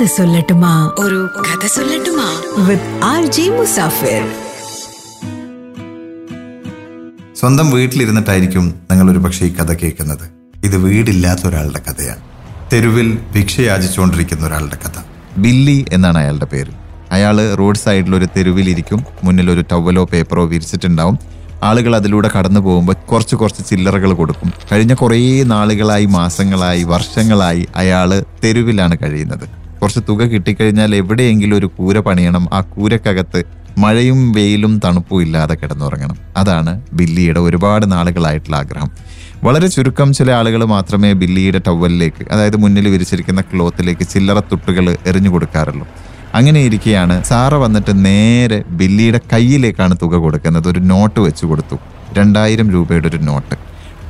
കഥ സൊല്ലട്ടുമാ. ഒരു കഥ സൊല്ലട്ടുമാ. വിത്ത് ആർ ജി മുസാഫിർ സ്വന്തം വീട്ടിലിരുന്നിട്ടായിരിക്കും നിങ്ങൾ ഒരു പക്ഷേ ഈ കഥ കേൾക്കുന്നത്. ഇത് വീടില്ലാത്ത ഒരാളുടെ കഥയാണ്. തെരുവിൽ ഭിക്ഷ യാചിച്ചുകൊണ്ടിരിക്കുന്ന ഒരാളുടെ കഥ. ബില്ലി എന്നാണ് അയാളുടെ പേര്. അയാൾ റോഡ് സൈഡിൽ ഒരു തെരുവിലിരിക്കും. മുന്നിൽ ഒരു ടവലോ പേപ്പറോ വിരിച്ചിട്ടുണ്ടാവും. ആളുകൾ അതിലൂടെ കടന്നു പോകുമ്പോൾ കുറച്ച് കുറച്ച് ചില്ലറകൾ കൊടുക്കും. കഴിഞ്ഞ കുറേ നാളുകളായി മാസങ്ങളായി വർഷങ്ങളായി അയാൾ തെരുവിലാണ് കഴിയുന്നത്. കുറച്ച് തുക കിട്ടിക്കഴിഞ്ഞാൽ എവിടെയെങ്കിലും ഒരു കൂര പണിയണം. ആ കൂരക്കകത്ത് മഴയും വെയിലും തണുപ്പും ഇല്ലാതെ കിടന്നുറങ്ങണം. അതാണ് ബില്ലിയുടെ ഒരുപാട് നാളുകളായിട്ടുള്ള ആഗ്രഹം. വളരെ ചുരുക്കം ചില ആളുകൾ മാത്രമേ ബില്ലിയുടെ ടവലിലേക്ക് അതായത് മുന്നിൽ വിരിച്ചിരിക്കുന്ന ക്ലോത്തിലേക്ക് ചില്ലറ തുട്ടുകൾ എറിഞ്ഞു കൊടുക്കാറുള്ളൂ. അങ്ങനെ ഇരിക്കെയാണ് സാറ വന്നിട്ട് നേരെ ബില്ലിയുടെ കയ്യിലേക്കാണ് തുക കൊടുക്കുന്നത്. ഒരു നോട്ട് വെച്ച് കൊടുത്തു. രണ്ടായിരം രൂപയുടെ ഒരു നോട്ട്.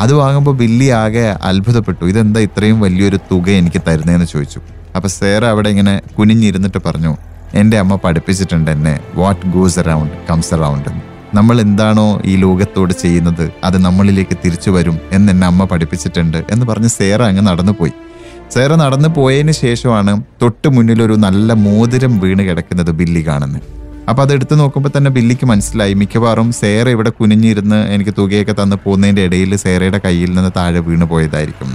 അത് വാങ്ങുമ്പോൾ ബില്ലി ആകെ അത്ഭുതപ്പെട്ടു. ഇതെന്താ ഇത്രയും വലിയൊരു തുക എനിക്ക് തരുന്നതെന്ന് ചോദിച്ചു. അപ്പൊ സേറ അവിടെ ഇങ്ങനെ കുനിഞ്ഞിരുന്നിട്ട് പറഞ്ഞു എന്റെ അമ്മ പഠിപ്പിച്ചിട്ടുണ്ട് എന്നെ what goes around comes around നമ്മൾ എന്താണോ ഈ ലോകത്തോട് ചെയ്യുന്നത് അത് നമ്മളിലേക്ക് തിരിച്ചു വരും എന്ന് എന്നെ അമ്മ പഠിപ്പിച്ചിട്ടുണ്ട് എന്ന് പറഞ്ഞ് സേറ അങ്ങ് നടന്നുപോയി. സേറ നടന്നു പോയതിന് ശേഷമാണ് തൊട്ട് മുന്നിലൊരു നല്ല മോതിരം വീണ് കിടക്കുന്നത് ബില്ലി കാണുന്നത് അപ്പൊ അത് എടുത്തു നോക്കുമ്പോൾ തന്നെ ബില്ലിക്ക് മനസ്സിലായി. മിക്കവാറും സേറ ഇവിടെ കുനിഞ്ഞിരുന്ന് എനിക്ക് തുകയൊക്കെ തന്നു പോകുന്നതിന്റെ ഇടയിൽ സേറയുടെ കയ്യിൽ നിന്ന് താഴെ വീണ് പോയതായിരിക്കും.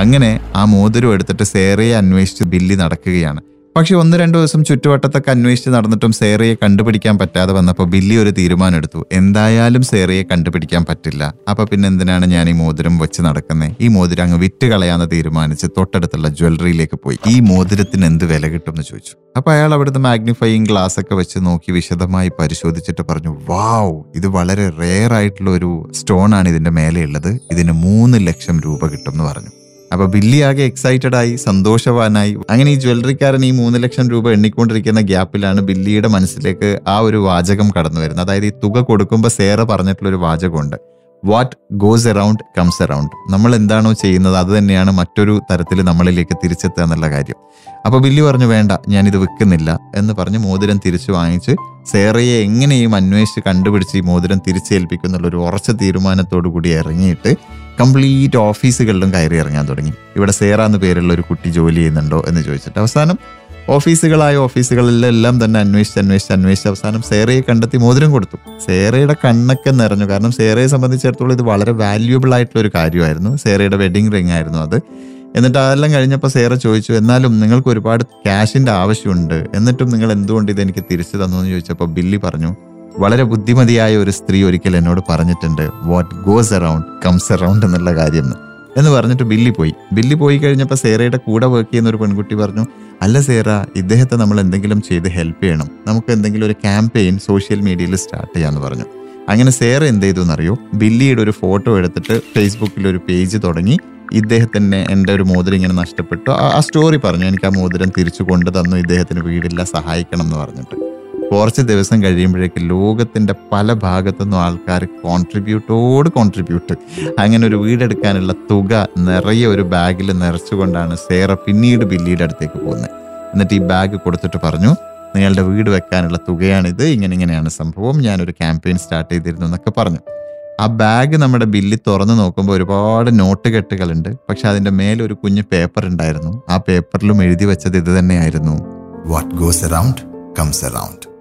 അങ്ങനെ ആ മോതിരം എടുത്തിട്ട് സേറയെ അന്വേഷിച്ച് ബില്ലി നടക്കുകയാണ്. പക്ഷെ ഒന്ന് രണ്ടു ദിവസം ചുറ്റുവട്ടത്തൊക്കെ അന്വേഷിച്ച് നടന്നിട്ടും സേറയെ കണ്ടുപിടിക്കാൻ പറ്റാതെ വന്നപ്പോൾ ബില്ലി ഒരു തീരുമാനം എടുത്തു എന്തായാലും സേറയെ കണ്ടുപിടിക്കാൻ പറ്റില്ല. അപ്പൊ പിന്നെ എന്തിനാണ് ഞാൻ ഈ മോതിരം വെച്ച് നടക്കുന്നത് ഈ മോതിരം അങ്ങ് വിറ്റ് കളയാന്ന് തീരുമാനിച്ച് തൊട്ടടുത്തുള്ള ജ്വല്ലറിയിലേക്ക് പോയി. ഈ മോതിരത്തിന് എന്ത് വില കിട്ടും എന്ന് ചോദിച്ചു. അപ്പൊ അയാൾ അവിടുന്ന് മാഗ്നിഫൈയിങ് ഗ്ലാസ് ഒക്കെ വെച്ച് നോക്കി വിശദമായി പരിശോധിച്ചിട്ട് പറഞ്ഞു വാവ് ഇത് വളരെ റെയർ ആയിട്ടുള്ള ഒരു സ്റ്റോൺ ആണ് ഇതിന്റെ മേലെയുള്ളത് ഇതിന് മൂന്ന് ലക്ഷം രൂപ കിട്ടും എന്ന് പറഞ്ഞു. അപ്പൊ ബില്ലി ആകെ എക്സൈറ്റഡ് ആയി സന്തോഷവാനായി. അങ്ങനെ ഈ ജ്വല്ലറിക്കാരൻ ഈ മൂന്ന് ലക്ഷം രൂപ എണ്ണിക്കൊണ്ടിരിക്കുന്ന ഗ്യാപ്പിലാണ് ബില്ലിയുടെ മനസ്സിലേക്ക് ആ ഒരു വാചകം കടന്നു വരുന്നത്. അതായത് ഈ തുക കൊടുക്കുമ്പോൾ സേറ പറഞ്ഞിട്ടുള്ള ഒരു വാചകമുണ്ട്. What goes around comes around നമ്മൾ എന്താണോ ചെയ്യുന്നത് അത് തന്നെയാണ് മറ്റൊരു തരത്തിൽ നമ്മളിലേക്ക് തിരിച്ചെത്തുക എന്നുള്ള കാര്യം. അപ്പോൾ ബില്ലി പറഞ്ഞു വേണ്ട ഞാനിത് വിൽക്കുന്നില്ല എന്ന് പറഞ്ഞ് മോതിരം തിരിച്ചു വാങ്ങിച്ച് സേറയെ എങ്ങനെയും അന്വേഷിച്ച് കണ്ടുപിടിച്ച് ഈ മോതിരം തിരിച്ചേൽപ്പിക്കുന്നുള്ള ഒരു ഉറച്ച തീരുമാനത്തോടു കൂടി ഇറങ്ങിയിട്ട് കംപ്ലീറ്റ് ഓഫീസുകളിലും കയറി ഇറങ്ങാൻ തുടങ്ങി. ഇവിടെ സേറ എന്ന പേരുള്ള ഒരു കുട്ടി ജോലി ചെയ്യുന്നുണ്ടോ എന്ന് ചോദിച്ചിട്ട് അവസാനം ഓഫീസുകളായ ഓഫീസുകളിലെല്ലാം തന്നെ അന്വേഷിച്ച് അന്വേഷിച്ച് അന്വേഷിച്ച് അവസാനം സേറയെ കണ്ടെത്തി മോതിരം കൊടുത്തു. സേറയുടെ കണ്ണൊക്കെ നിറഞ്ഞു. കാരണം സേറയെ സംബന്ധിച്ചിടത്തോളം ഇത് വളരെ വാല്യുബിൾ ആയിട്ടുള്ള ഒരു കാര്യമായിരുന്നു. സേറയുടെ വെഡിങ് റിംഗ് ആയിരുന്നു അത്. എന്നിട്ട് അതെല്ലാം കഴിഞ്ഞപ്പോൾ സേറ ചോദിച്ചു എന്നാലും നിങ്ങൾക്ക് ഒരുപാട് ക്യാഷിന്റെ ആവശ്യമുണ്ട്. എന്നിട്ടും നിങ്ങൾ എന്തുകൊണ്ട് ഇത് എനിക്ക് തിരിച്ചു തന്നു? എന്ന് ചോദിച്ചപ്പോൾ ബില്ലി പറഞ്ഞു വളരെ ബുദ്ധിമതിയായ ഒരു സ്ത്രീ ഒരിക്കൽ എന്നോട് പറഞ്ഞിട്ടുണ്ട് what goes around comes around എന്നുള്ള കാര്യം എന്ന് പറഞ്ഞിട്ട് ബില്ലി പോയി. ബില്ലി പോയി കഴിഞ്ഞപ്പോൾ സേറയുടെ കൂടെ വർക്ക് ചെയ്യുന്ന ഒരു പെൺകുട്ടി പറഞ്ഞു അല്ല സേറ ഇദ്ദേഹത്തെ നമ്മൾ എന്തെങ്കിലും ചെയ്ത് ഹെൽപ്പ് ചെയ്യണം. നമുക്ക് എന്തെങ്കിലും ഒരു ക്യാമ്പയിൻ സോഷ്യൽ മീഡിയയിൽ സ്റ്റാർട്ട് ചെയ്യാമെന്ന് പറഞ്ഞു. അങ്ങനെ സേറ എന്ത് ചെയ്തു എന്നറിയോ ബില്ലിയുടെ ഒരു ഫോട്ടോ എടുത്തിട്ട് ഫേസ്ബുക്കിൽ ഒരു പേജ് തുടങ്ങി. ഇദ്ദേഹത്തിന് എന്റെ ഒരു മോതിരം ഇങ്ങനെ നഷ്ടപ്പെട്ടു. ആ സ്റ്റോറി പറഞ്ഞു എനിക്ക് ആ മോതിരം തിരിച്ചു കൊണ്ടു തന്നു ഇദ്ദേഹത്തിന് വീടില്ല സഹായിക്കണം എന്ന് പറഞ്ഞിട്ട്. കുറച്ച് ദിവസം കഴിയുമ്പോഴേക്ക് ലോകത്തിന്റെ പല ഭാഗത്തുനിന്നും ആൾക്കാർ കോൺട്രിബ്യൂട്ടോട് കോൺട്രിബ്യൂട്ട് അങ്ങനെ ഒരു വീടെടുക്കാനുള്ള തുക നിറയെ ഒരു ബാഗിൽ നിറച്ചുകൊണ്ടാണ് സേറ പിന്നീട് ബില്ലിയുടെ അടുത്തേക്ക് പോകുന്നത്. എന്നിട്ട് ഈ ബാഗ് കൊടുത്തിട്ട് പറഞ്ഞു നിങ്ങളുടെ വീട് വെക്കാനുള്ള തുകയാണിത്. ഇങ്ങനെ ഇങ്ങനെയാണ് സംഭവം. ഞാനൊരു ക്യാമ്പയിൻ സ്റ്റാർട്ട് ചെയ്തിരുന്നു എന്നൊക്കെ പറഞ്ഞു. ആ ബാഗ് നമ്മുടെ ബില്ലിൽ തുറന്ന് നോക്കുമ്പോൾ ഒരുപാട് നോട്ട് കെട്ടുകളുണ്ട്. പക്ഷെ അതിന്റെ മേലെ ഒരു കുഞ്ഞു പേപ്പർ ഉണ്ടായിരുന്നു. ആ പേപ്പറിലും എഴുതി വെച്ചത് ഇത് തന്നെയായിരുന്നു. What goes around comes around